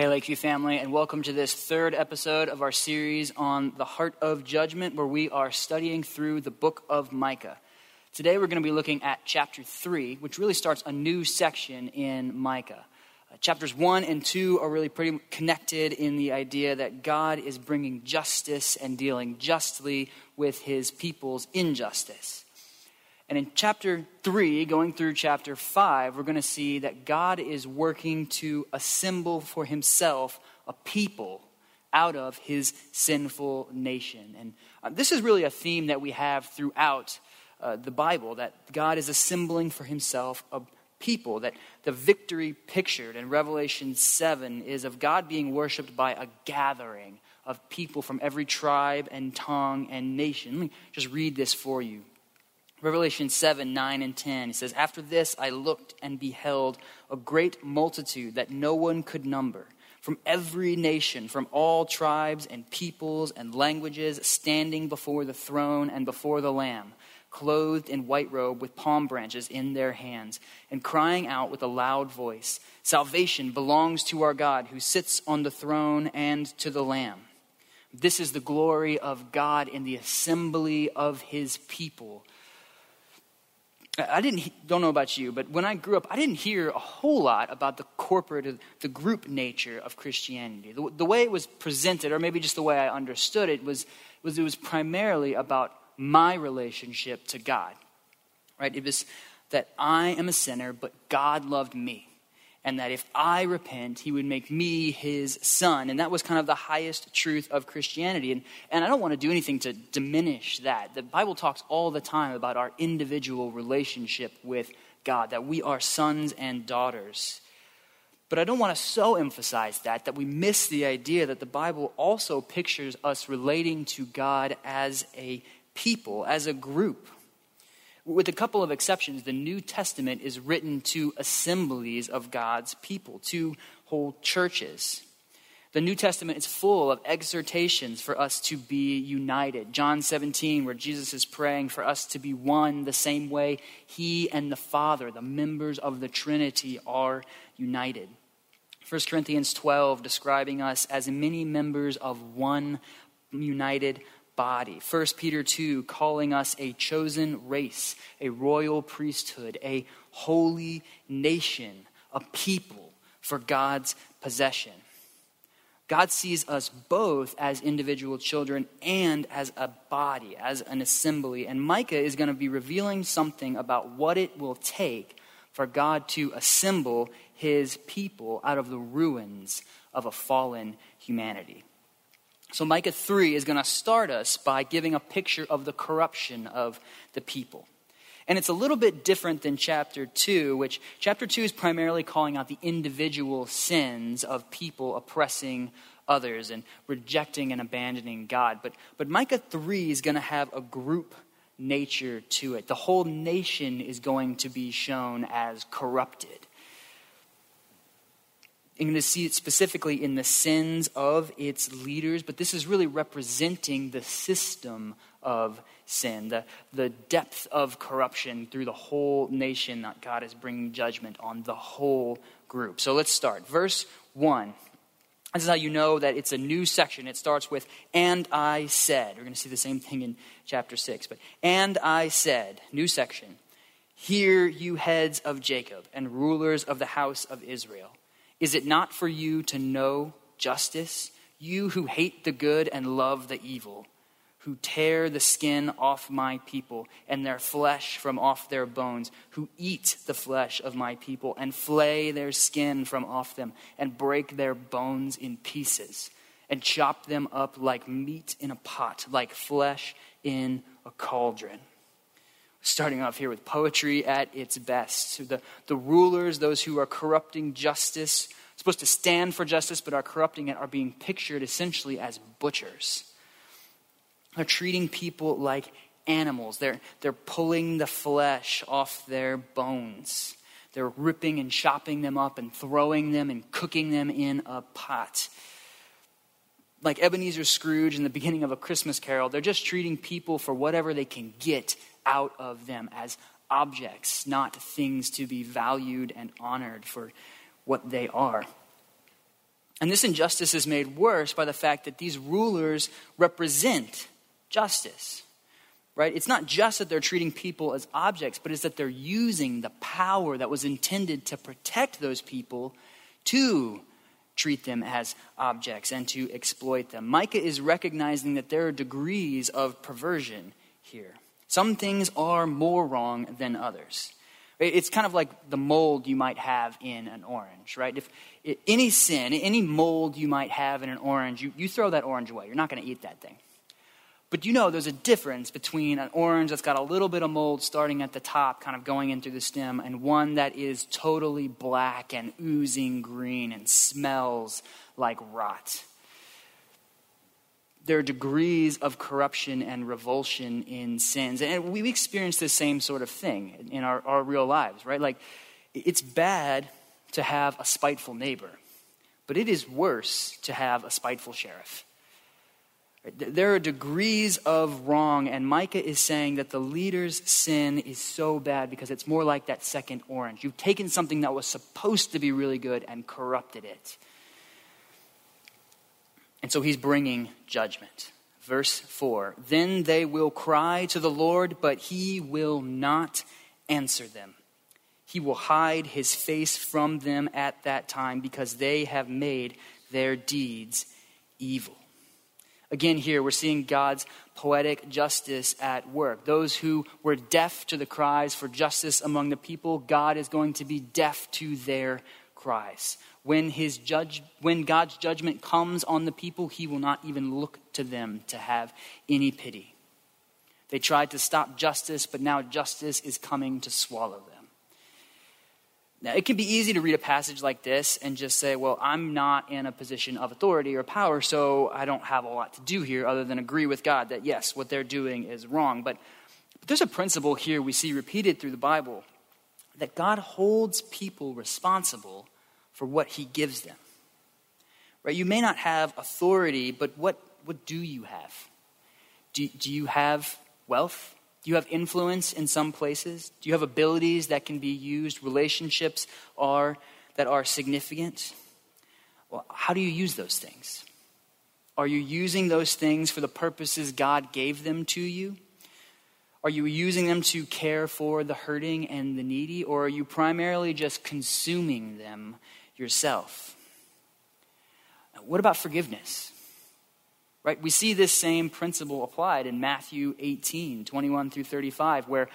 Hey, Lakeview family, and welcome to this third episode of our series on the heart of judgment, where we are studying through the book of Micah. Today, we're going to be looking at chapter 3, which really starts a new section in Micah. Uh, chapters 1 and 2 are really pretty connected in the idea that God is bringing justice and dealing justly with his people's injustice. And in chapter 3, going through chapter 5, we're going to see that God is working to assemble for himself a people out of his sinful nation. And uh, this is really a theme that we have throughout uh, the Bible that God is assembling for himself a people. That the victory pictured in Revelation 7 is of God being worshiped by a gathering of people from every tribe and tongue and nation. Let me just read this for you. Revelation 7 9 and 10. He says, After this I looked and beheld a great multitude that no one could number, from every nation, from all tribes and peoples and languages, standing before the throne and before the Lamb, clothed in white robe with palm branches in their hands, and crying out with a loud voice Salvation belongs to our God who sits on the throne and to the Lamb. This is the glory of God in the assembly of his people I didn't don't know about you, but when I grew up, I didn't hear a whole lot about the corporate, the group nature of Christianity. The, the way it was presented, or maybe just the way I understood it, was was it was primarily about my relationship to God. Right? It was that I am a sinner, but God loved me and that if I repent, he would make me his son. And that was kind of the highest truth of Christianity. And, and I don't want to do anything to diminish that. The Bible talks all the time about our individual relationship with God, that we are sons and daughters. But I don't want to so emphasize that that we miss the idea that the Bible also pictures us relating to God as a people, as a group. With a couple of exceptions, the New Testament is written to assemblies of God's people, to whole churches. The New Testament is full of exhortations for us to be united. John 17, where Jesus is praying for us to be one the same way he and the Father, the members of the Trinity, are united. 1 Corinthians 12, describing us as many members of one united body. 1 Peter 2, calling us a chosen race, a royal priesthood, a holy nation, a people for God's possession. God sees us both as individual children and as a body, as an assembly. And Micah is going to be revealing something about what it will take for God to assemble his people out of the ruins of a fallen humanity. So, Micah 3 is going to start us by giving a picture of the corruption of the people. And it's a little bit different than chapter 2, which chapter 2 is primarily calling out the individual sins of people oppressing others and rejecting and abandoning God. But, but Micah 3 is going to have a group nature to it. The whole nation is going to be shown as corrupted going to see it specifically in the sins of its leaders, but this is really representing the system of sin, the, the depth of corruption through the whole nation that God is bringing judgment on the whole group. So let's start. Verse 1. This is how you know that it's a new section. It starts with, and I said. We're going to see the same thing in chapter 6. But, and I said, new section, hear you heads of Jacob and rulers of the house of Israel. Is it not for you to know justice? You who hate the good and love the evil, who tear the skin off my people and their flesh from off their bones, who eat the flesh of my people and flay their skin from off them and break their bones in pieces and chop them up like meat in a pot, like flesh in a cauldron starting off here with poetry at its best. The, the rulers, those who are corrupting justice, supposed to stand for justice but are corrupting it, are being pictured essentially as butchers. They're treating people like animals. They're, they're pulling the flesh off their bones. They're ripping and chopping them up and throwing them and cooking them in a pot. Like Ebenezer Scrooge in the beginning of A Christmas Carol, they're just treating people for whatever they can get out of them as objects, not things to be valued and honored for what they are. And this injustice is made worse by the fact that these rulers represent justice. Right? It's not just that they're treating people as objects, but it's that they're using the power that was intended to protect those people to treat them as objects and to exploit them. Micah is recognizing that there are degrees of perversion here. Some things are more wrong than others. It's kind of like the mold you might have in an orange, right? If any sin, any mold you might have in an orange, you, you throw that orange away. You're not going to eat that thing. But you know there's a difference between an orange that's got a little bit of mold starting at the top, kind of going into the stem, and one that is totally black and oozing green and smells like rot there are degrees of corruption and revulsion in sins. And we experience the same sort of thing in our, our real lives, right? Like, it's bad to have a spiteful neighbor, but it is worse to have a spiteful sheriff. There are degrees of wrong, and Micah is saying that the leader's sin is so bad because it's more like that second orange. You've taken something that was supposed to be really good and corrupted it. And so he's bringing judgment. Verse 4 Then they will cry to the Lord, but he will not answer them. He will hide his face from them at that time because they have made their deeds evil. Again, here we're seeing God's poetic justice at work. Those who were deaf to the cries for justice among the people, God is going to be deaf to their cries. When, his judge, when God's judgment comes on the people, he will not even look to them to have any pity. They tried to stop justice, but now justice is coming to swallow them. Now, it can be easy to read a passage like this and just say, well, I'm not in a position of authority or power, so I don't have a lot to do here other than agree with God that, yes, what they're doing is wrong. But, but there's a principle here we see repeated through the Bible that God holds people responsible for what he gives them. Right? You may not have authority, but what, what do you have? Do, do you have wealth? Do you have influence in some places? Do you have abilities that can be used? Relationships are that are significant? Well, how do you use those things? Are you using those things for the purposes God gave them to you? Are you using them to care for the hurting and the needy, or are you primarily just consuming them yourself. What about forgiveness? Right? We see this same principle applied in Matthew 18, 21 through 35, where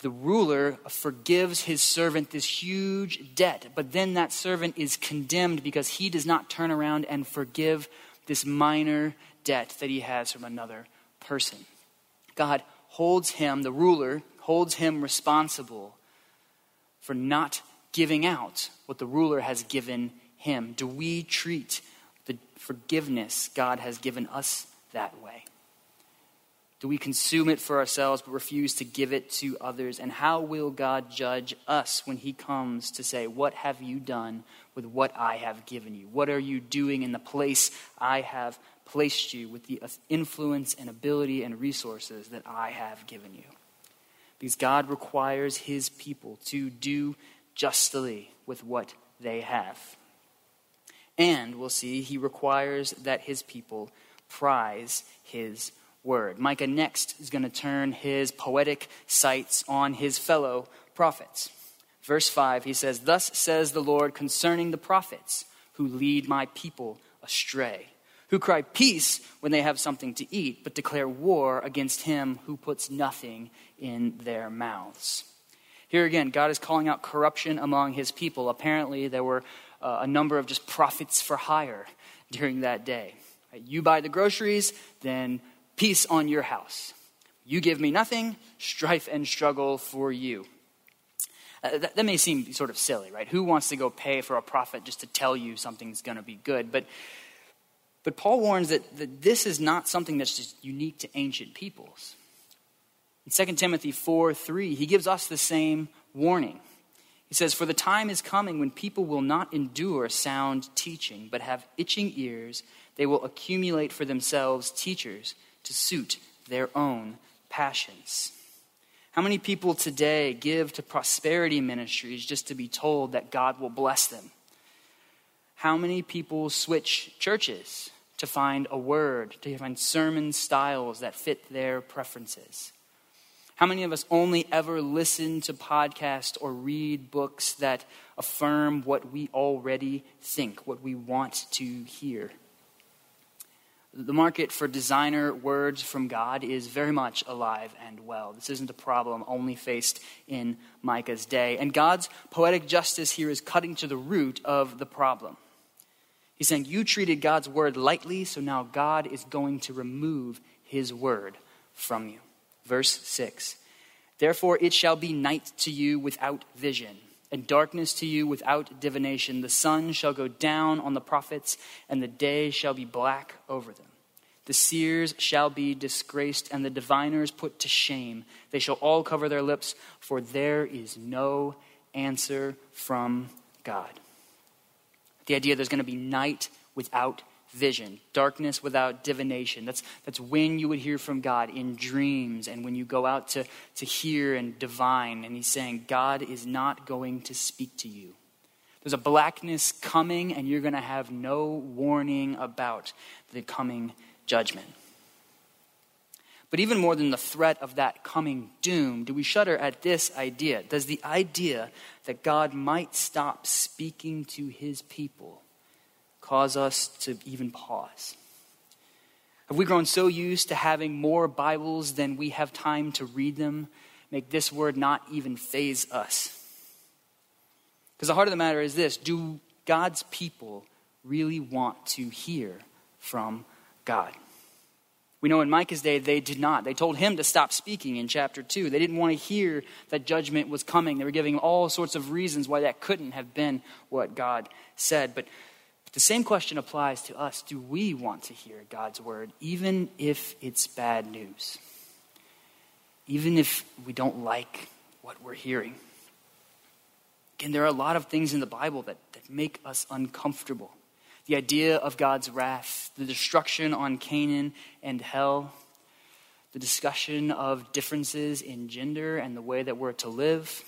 the ruler forgives his servant this huge debt, but then that servant is condemned because he does not turn around and forgive this minor debt that he has from another person. God holds him, the ruler, holds him responsible for not giving out what the ruler has given him? Do we treat the forgiveness God has given us that way? Do we consume it for ourselves but refuse to give it to others? And how will God judge us when He comes to say, What have you done with what I have given you? What are you doing in the place I have placed you with the influence and ability and resources that I have given you? Because God requires His people to do justly with what they have. And we'll see he requires that his people prize his word. Micah next is going to turn his poetic sights on his fellow prophets. Verse 5, he says, Thus says the Lord concerning the prophets who lead my people astray, who cry peace when they have something to eat, but declare war against him who puts nothing in their mouths. Here again, God is calling out corruption among his people. Apparently, there were uh, a number of just prophets for hire during that day. You buy the groceries, then peace on your house. You give me nothing, strife and struggle for you. Uh, that, that, may seem sort of silly, right? Who wants to go pay for a prophet just to tell you something's going to be good? But, but Paul warns that, that this is not something that's just unique to ancient peoples. In 2 Timothy 4 3, he gives us the same warning. He says, For the time is coming when people will not endure sound teaching, but have itching ears. They will accumulate for themselves teachers to suit their own passions. How many people today give to prosperity ministries just to be told that God will bless them? How many people switch churches to find a word, to find sermon styles that fit their preferences? How many of us only ever listen to podcasts or read books that affirm what we already think, what we want to hear? The market for designer words from God is very much alive and well. This isn't a problem only faced in Micah's day. And God's poetic justice here is cutting to the root of the problem. He's saying, You treated God's word lightly, so now God is going to remove his word from you. Verse 6 Therefore it shall be night to you without vision, and darkness to you without divination. The sun shall go down on the prophets, and the day shall be black over them. The seers shall be disgraced, and the diviners put to shame. They shall all cover their lips, for there is no answer from God. The idea there's going to be night without vision, darkness without divination. That's, that's when you would hear from God in dreams and when you go out to, to hear and divine. And he's saying, God is not going to speak to you. There's a blackness coming, and you're going to have no warning about the coming judgment. But even more than the threat of that coming doom, do we shudder at this idea? Does the idea that God might stop speaking to his people cause us to even pause? Have we grown so used to having more Bibles than we have time to read them, make this word not even faze us? Because the heart of the matter is this do God's people really want to hear from God? We know in Micah's day they did not. They told him to stop speaking in chapter 2. They didn't want to hear that judgment was coming. They were giving all sorts of reasons why that couldn't have been what God said. But the same question applies to us. Do we want to hear God's word, even if it's bad news? Even if we don't like what we're hearing? Again, there are a lot of things in the Bible that, that make us uncomfortable. The idea of God's wrath, the destruction on Canaan and hell, the discussion of differences in gender and the way that we're to live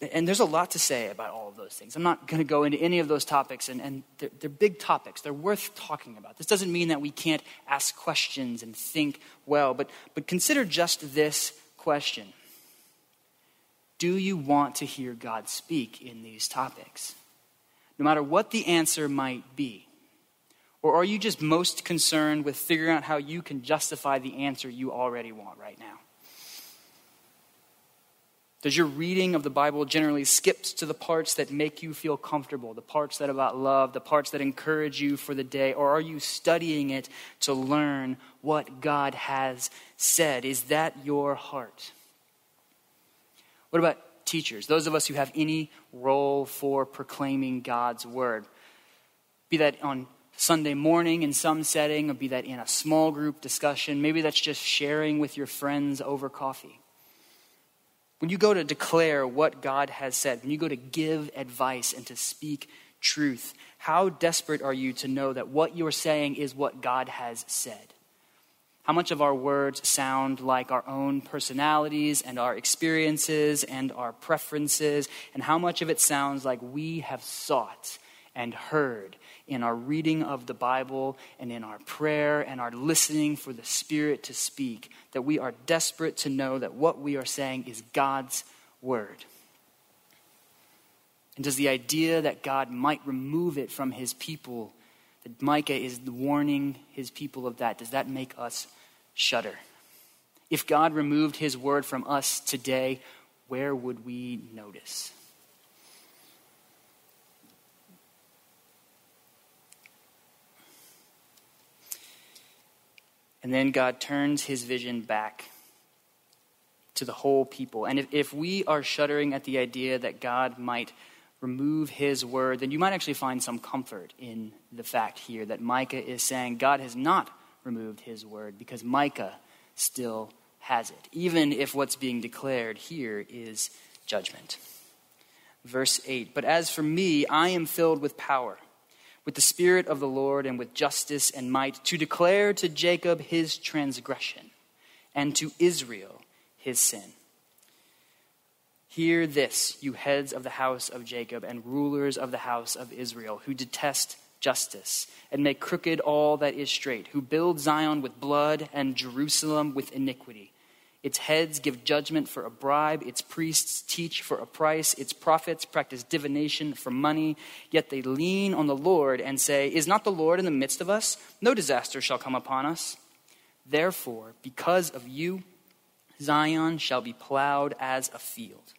and there's a lot to say about all of those things. I'm not going to go into any of those topics, and, and they're, they're, big topics. They're worth talking about. This doesn't mean that we can't ask questions and think well, but, but consider just this question Do you want to hear God speak in these topics? No matter what the answer might be. Or are you just most concerned with figuring out how you can justify the answer you already want right now? Does your reading of the Bible generally skips to the parts that make you feel comfortable, the parts that about love, the parts that encourage you for the day, or are you studying it to learn what God has said? Is that your heart? What about teachers, those of us who have any role for proclaiming God's word? Be that on Sunday morning in some setting, or be that in a small group discussion, maybe that's just sharing with your friends over coffee. When you go to declare what God has said, when you go to give advice and to speak truth, how desperate are you to know that what you're saying is what God has said? How much of our words sound like our own personalities and our experiences and our preferences, and how much of it sounds like we have sought and heard in our reading of the Bible and in our prayer and our listening for the Spirit to speak, that we are desperate to know that what we are saying is God's word. And does the idea that God might remove it from his people, that Micah is warning his people of that, does that make us shudder? If God removed his word from us today, where would we notice? And then God turns his vision back to the whole people. And if, if we are shuddering at the idea that God might remove his word, then you might actually find some comfort in the fact here that Micah is saying God has not removed his word because Micah still has it, even if what's being declared here is judgment. Verse 8 But as for me, I am filled with power with the Spirit of the Lord and with justice and might, to declare to Jacob his transgression and to Israel his sin. Hear this, you heads of the house of Jacob and rulers of the house of Israel, who detest justice and make crooked all that is straight, who build Zion with blood and Jerusalem with iniquity. Its heads give judgment for a bribe, its priests teach for a price, its prophets practice divination for money, yet they lean on the Lord and say, Is not the Lord in the midst of us? No disaster shall come upon us. Therefore, because of you, Zion shall be plowed as a field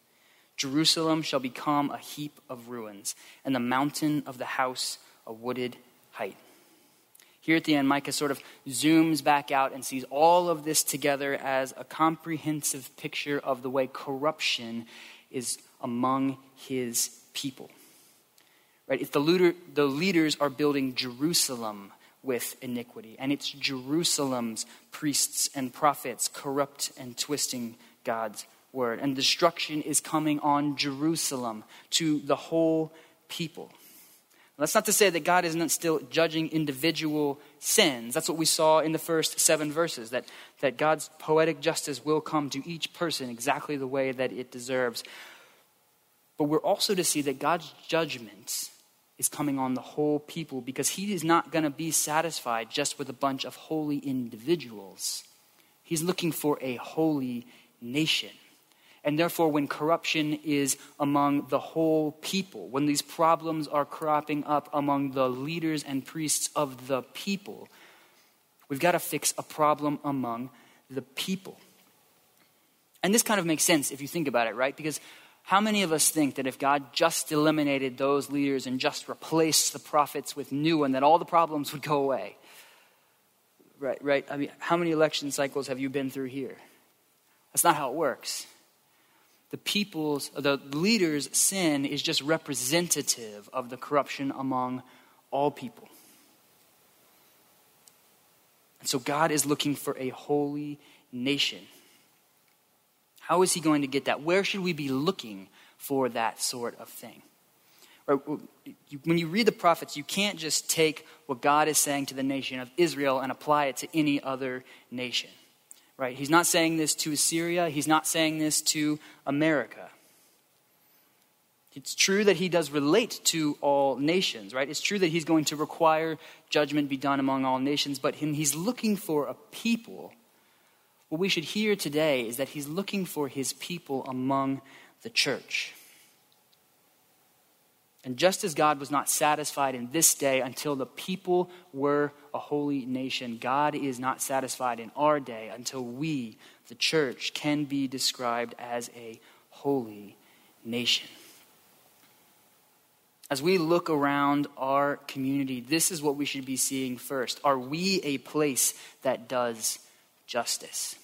Jerusalem shall become a heap of ruins, and the mountain of the house a wooded height. Here at the end, Micah sort of zooms back out and sees all of this together as a comprehensive picture of the way corruption is among his people. Right? If the, leader, the leaders are building Jerusalem with iniquity, and it's Jerusalem's priests and prophets corrupt and twisting God's word. And destruction is coming on Jerusalem to the whole people. That's not to say that God isn't still judging individual sins. That's what we saw in the first seven verses, that, that God's poetic justice will come to each person exactly the way that it deserves. But we're also to see that God's judgment is coming on the whole people because He is not going to be satisfied just with a bunch of holy individuals. He's looking for a holy nation. And therefore, when corruption is among the whole people, when these problems are cropping up among the leaders and priests of the people, we've got to fix a problem among the people. And this kind of makes sense if you think about it, right? Because how many of us think that if God just eliminated those leaders and just replaced the prophets with new one, that all the problems would go away? Right, right. I mean, how many election cycles have you been through here? That's not how it works the people's, the leader's sin is just representative of the corruption among all people. And so God is looking for a holy nation. How is he going to get that? Where should we be looking for that sort of thing? When you read the prophets, you can't just take what God is saying to the nation of Israel and apply it to any other nation right? He's not saying this to Assyria, he's not saying this to America. It's true that he does relate to all nations, right? It's true that he's going to require judgment be done among all nations, but he's looking for a people. What we should hear today is that he's looking for his people among the church. And just as God was not satisfied in this day until the people were a holy nation, God is not satisfied in our day until we, the church, can be described as a holy nation. As we look around our community, this is what we should be seeing first. Are we a place that does justice?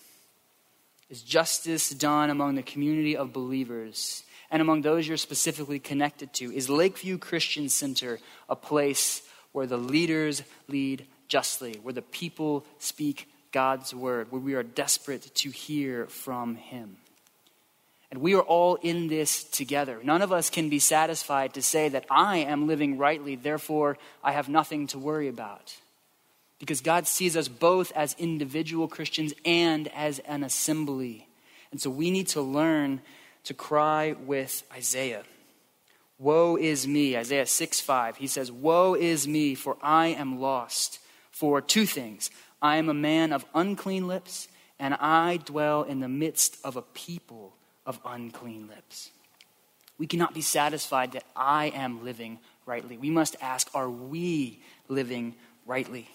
Is justice done among the community of believers? And among those you're specifically connected to? Is Lakeview Christian Center a place where the leaders lead justly, where the people speak God's word, where we are desperate to hear from Him? And we are all in this together. None of us can be satisfied to say that I am living rightly, therefore I have nothing to worry about. Because God sees us both as individual Christians and as an assembly. And so we need to learn to cry with Isaiah. Woe is me, Isaiah 6 5. He says, Woe is me, for I am lost. For two things I am a man of unclean lips, and I dwell in the midst of a people of unclean lips. We cannot be satisfied that I am living rightly. We must ask, Are we living rightly?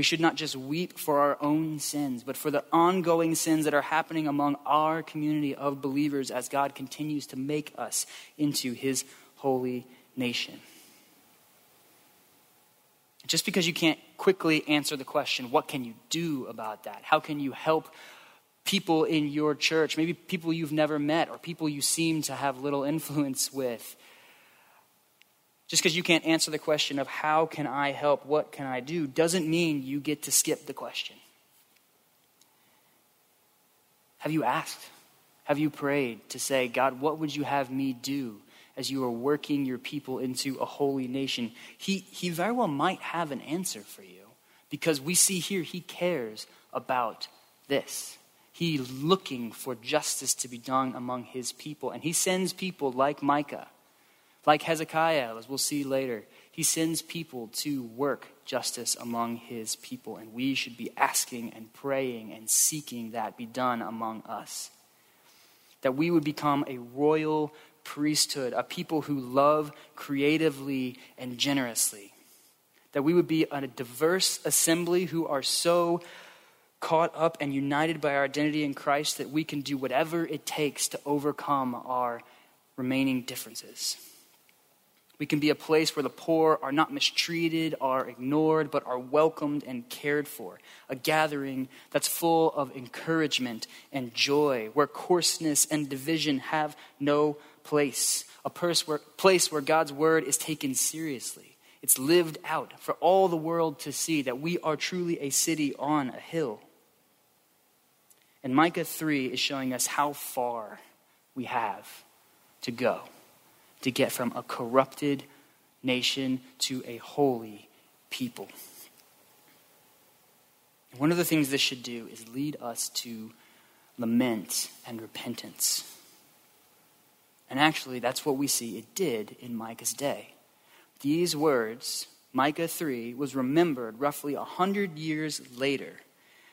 We should not just weep for our own sins, but for the ongoing sins that are happening among our community of believers as God continues to make us into his holy nation. Just because you can't quickly answer the question, what can you do about that? How can you help people in your church, maybe people you've never met or people you seem to have little influence with? Just because you can't answer the question of how can I help, what can I do, doesn't mean you get to skip the question. Have you asked? Have you prayed to say, God, what would you have me do as you are working your people into a holy nation? He, he very well might have an answer for you because we see here he cares about this. He looking for justice to be done among his people. And he sends people like Micah, like Hezekiah, as we'll see later. He sends people to work justice among his people. And we should be asking and praying and seeking that be done among us. That we would become a royal priesthood, a people who love creatively and generously. That we would be a diverse assembly who are so caught up and united by our identity in Christ that we can do whatever it takes to overcome our remaining differences. We can be a place where the poor are not mistreated, are ignored, but are welcomed and cared for. A gathering that's full of encouragement and joy, where coarseness and division have no place. A place where God's word is taken seriously. It's lived out for all the world to see that we are truly a city on a hill. And Micah 3 is showing us how far we have to go to get from a corrupted nation to a holy people. One of the things this should do is lead us to lament and repentance. And actually, that's what we see it did in Micah's day. These words, Micah 3, was remembered roughly a hundred years later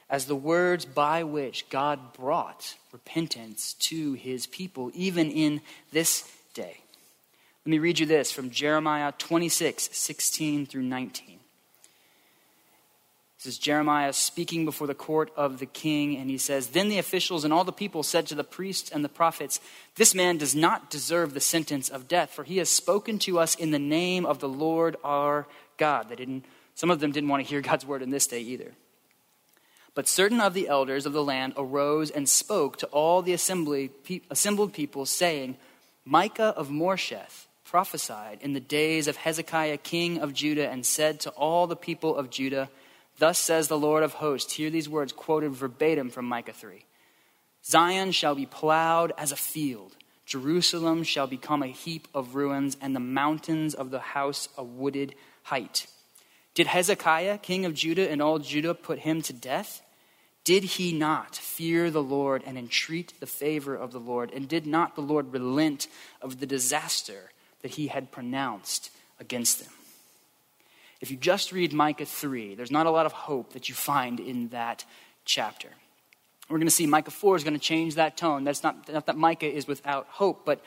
as the words by which God brought repentance to his people, even in this day. Let me read you this from Jeremiah 26, 16 through 19. This is Jeremiah speaking before the court of the king, and he says, Then the officials and all the people said to the priests and the prophets, This man does not deserve the sentence of death, for he has spoken to us in the name of the Lord our God. They didn't, some of them didn't want to hear God's word in this day either. But certain of the elders of the land arose and spoke to all the assembly, assembled people, saying, Micah of Moresheth prophesied in the days of Hezekiah, king of Judah, and said to all the people of Judah, Thus says the Lord of hosts. Hear these words quoted verbatim from Micah 3 Zion shall be plowed as a field, Jerusalem shall become a heap of ruins, and the mountains of the house a wooded height. Did Hezekiah, king of Judah, and all Judah put him to death? Did he not fear the Lord and entreat the favor of the Lord? And did not the Lord relent of the disaster that he had pronounced against them. If you just read Micah 3, there's not a lot of hope that you find in that chapter. We're going to see Micah 4 is going to change that tone. That's not, not that Micah is without hope, but,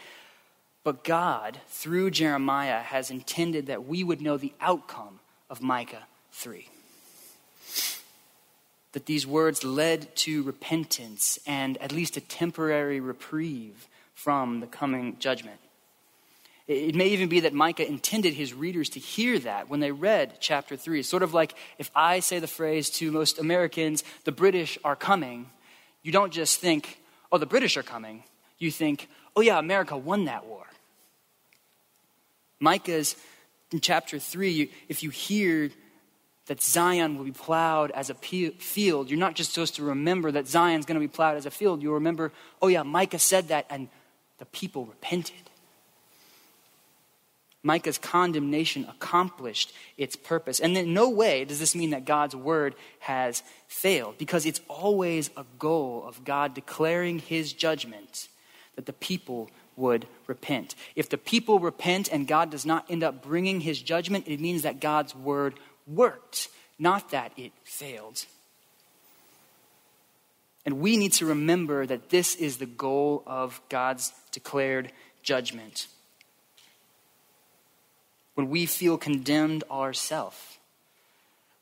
but God, through Jeremiah, has intended that we would know the outcome of Micah 3. That these words led to repentance and at least a temporary reprieve from the coming judgment. It may even be that Micah intended his readers to hear that when they read chapter 3. It's sort of like if I say the phrase to most Americans, the British are coming, you don't just think, oh, the British are coming. You think, oh, yeah, America won that war. Micah's in chapter 3, if you hear that Zion will be plowed as a field, you're not just supposed to remember that Zion's going to be plowed as a field. You'll remember, oh, yeah, Micah said that, and the people repented. Micah's condemnation accomplished its purpose. And in no way does this mean that God's word has failed, because it's always a goal of God declaring his judgment that the people would repent. If the people repent and God does not end up bringing his judgment, it means that God's word worked, not that it failed. And we need to remember that this is the goal of God's declared judgment when we feel condemned ourselves.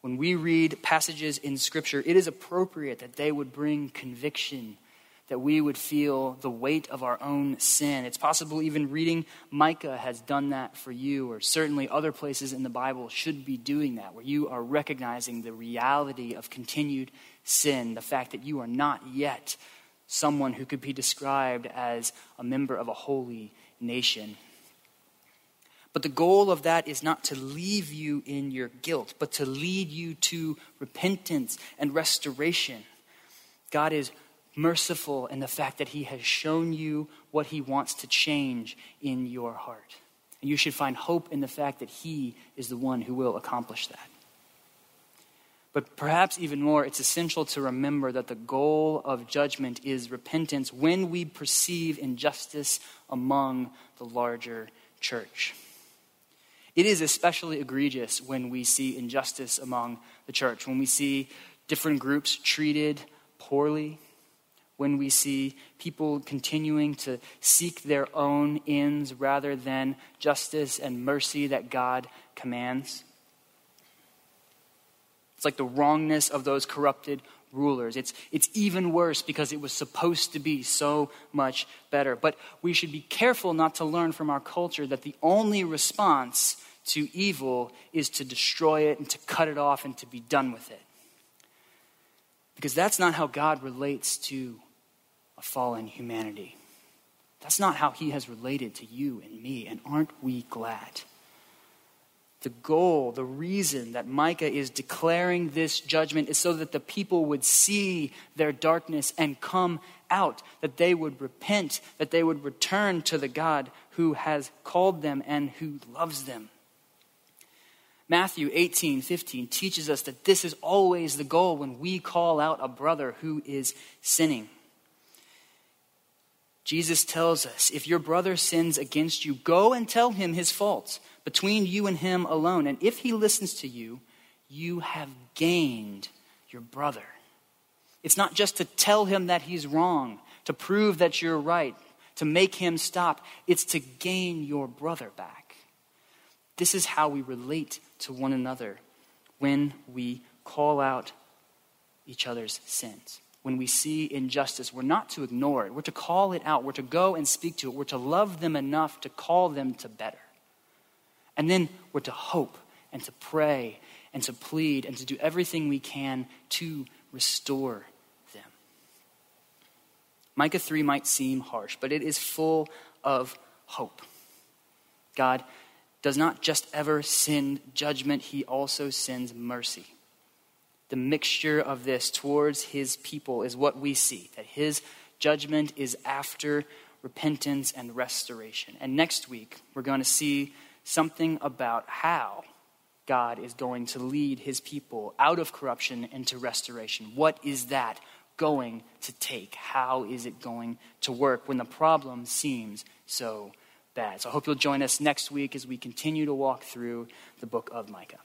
When we read passages in Scripture, it is appropriate that they would bring conviction, that we would feel the weight of our own sin. It's possible even reading Micah has done that for you, or certainly other places in the Bible should be doing that, where you are recognizing the reality of continued sin, the fact that you are not yet someone who could be described as a member of a holy nation. But the goal of that is not to leave you in your guilt, but to lead you to repentance and restoration. God is merciful in the fact that He has shown you what He wants to change in your heart. And you should find hope in the fact that He is the one who will accomplish that. But perhaps even more, it's essential to remember that the goal of judgment is repentance when we perceive injustice among the larger church. It is especially egregious when we see injustice among the church, when we see different groups treated poorly, when we see people continuing to seek their own ends rather than justice and mercy that God commands. It's like the wrongness of those corrupted rulers. It's, it's even worse because it was supposed to be so much better. But we should be careful not to learn from our culture that the only response to evil is to destroy it and to cut it off and to be done with it. Because that's not how God relates to a fallen humanity. That's not how he has related to you and me, and aren't we glad? The goal, the reason that Micah is declaring this judgment is so that the people would see their darkness and come out, that they would repent, that they would return to the God who has called them and who loves them. Matthew 18, 15 teaches us that this is always the goal when we call out a brother who is sinning. Jesus tells us if your brother sins against you, go and tell him his faults between you and him alone. And if he listens to you, you have gained your brother. It's not just to tell him that he's wrong, to prove that you're right, to make him stop. It's to gain your brother back. This is how we relate to one another when we call out each other's sins when we see injustice, we're not to ignore it. We're to call it out. We're to go and speak to it. We're to love them enough to call them to better. And then we're to hope and to pray and to plead and to do everything we can to restore them. Micah 3 might seem harsh, but it is full of hope. God does not just ever send judgment, He also sends mercy the mixture of this towards his people is what we see that his judgment is after repentance and restoration. And next week, we're going to see something about how God is going to lead his people out of corruption into restoration. What is that going to take? How is it going to work when the problem seems so bad? So I hope you'll join us next week as we continue to walk through the book of Micah.